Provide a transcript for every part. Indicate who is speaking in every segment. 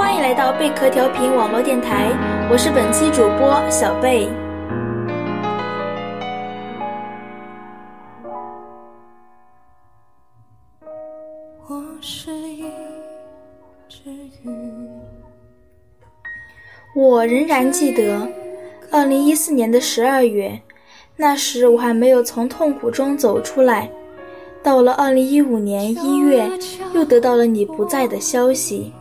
Speaker 1: 欢迎来到贝壳调频网络电台，我是本期主播小贝。我是一只鱼。我仍然记得，二零一四年的十二月，那时我还没有从痛苦中走出来。到了二零一五年一月，又得到了你不在的消息。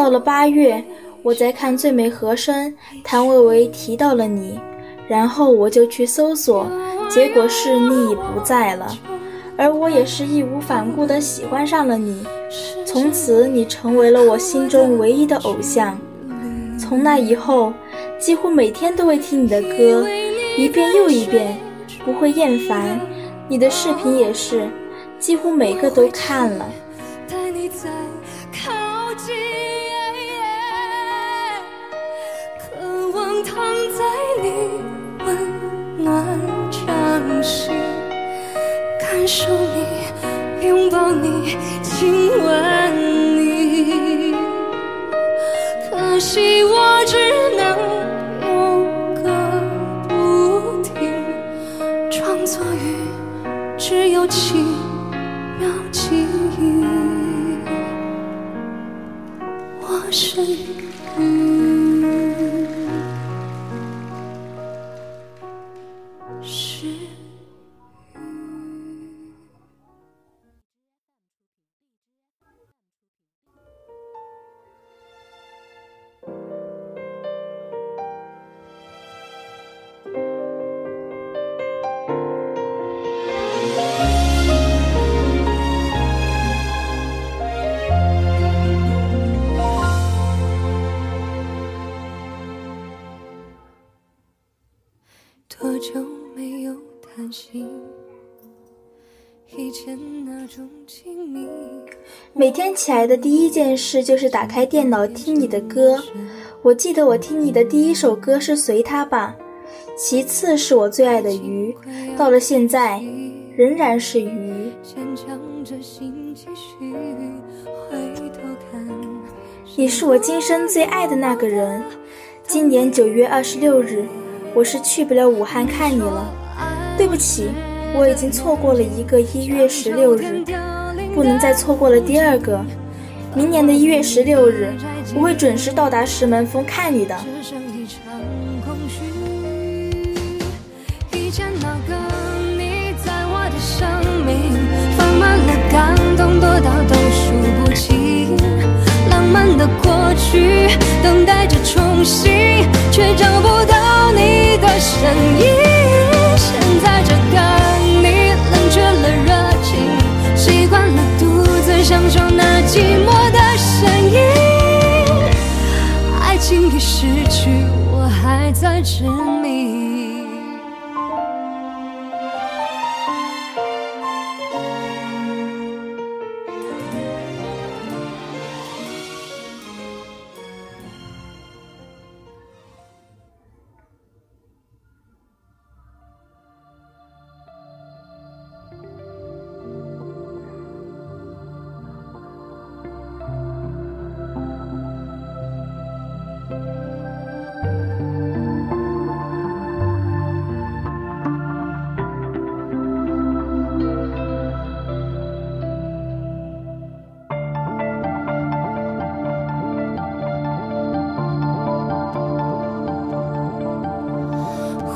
Speaker 1: 到了八月，我在看《最美和声》，谭维维提到了你，然后我就去搜索，结果是你已不在了，而我也是义无反顾地喜欢上了你，从此你成为了我心中唯一的偶像。从那以后，几乎每天都会听你的歌，一遍又一遍，不会厌烦。你的视频也是，几乎每个都看了。
Speaker 2: 躺在你温暖掌心，感受你，拥抱你，亲吻你。可惜我只能有个不停，装作雨，只有几秒记忆。我是多久没有谈心？以前那种亲密。
Speaker 1: 每天起来的第一件事就是打开电脑听你的歌。我记得我听你的第一首歌是《随他吧》，其次是我最爱的鱼，到了现在仍然是鱼。你是我今生最爱的那个人。今年九月二十六日。我是去不了武汉看你了，对不起，我已经错过了一个一月十六日，不能再错过了第二个。明年的一月十六日，我会准时到达石门峰看你的。
Speaker 2: 浪漫的过去，等待着重新，却找不到声音。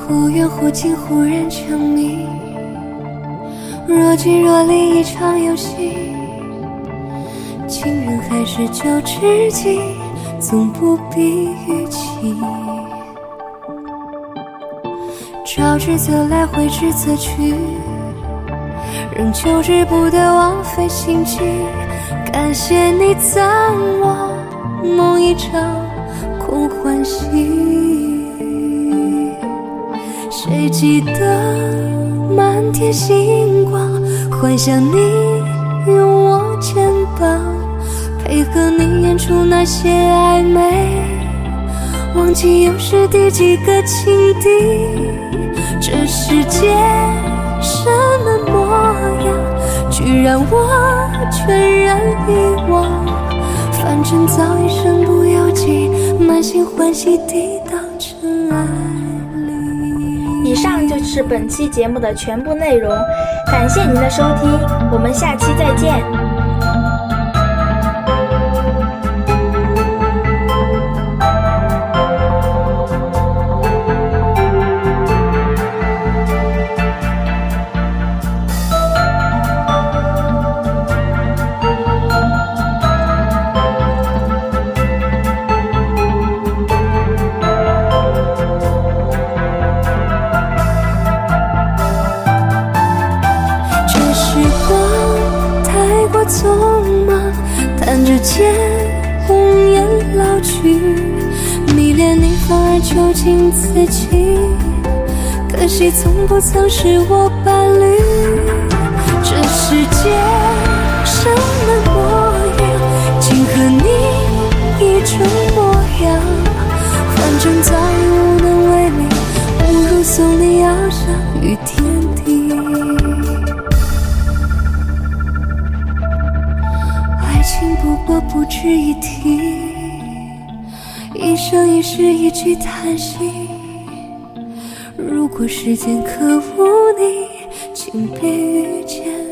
Speaker 2: 忽远忽近，忽然沉迷，若即若离，一场游戏。情人还是旧知己，总不必预期。招之则来，挥之则去，仍旧之不得，枉费心机。感谢你赠我梦一场空欢喜。谁记得满天星光？幻想你拥我肩膀，配合你演出那些暧昧，忘记又是第几个情敌。这世界什么模样，居然我全然遗忘。反正早已身不由己，满心欢喜地到尘埃里。
Speaker 1: 以上就是本期节目的全部内容，感谢您的收听，我们下期再见。
Speaker 2: 匆忙弹指间红颜老去迷恋你反而囚禁自己。可惜从不曾是我伴侣。值一提。一生一世一句叹息。如果时间可无你，请别遇见。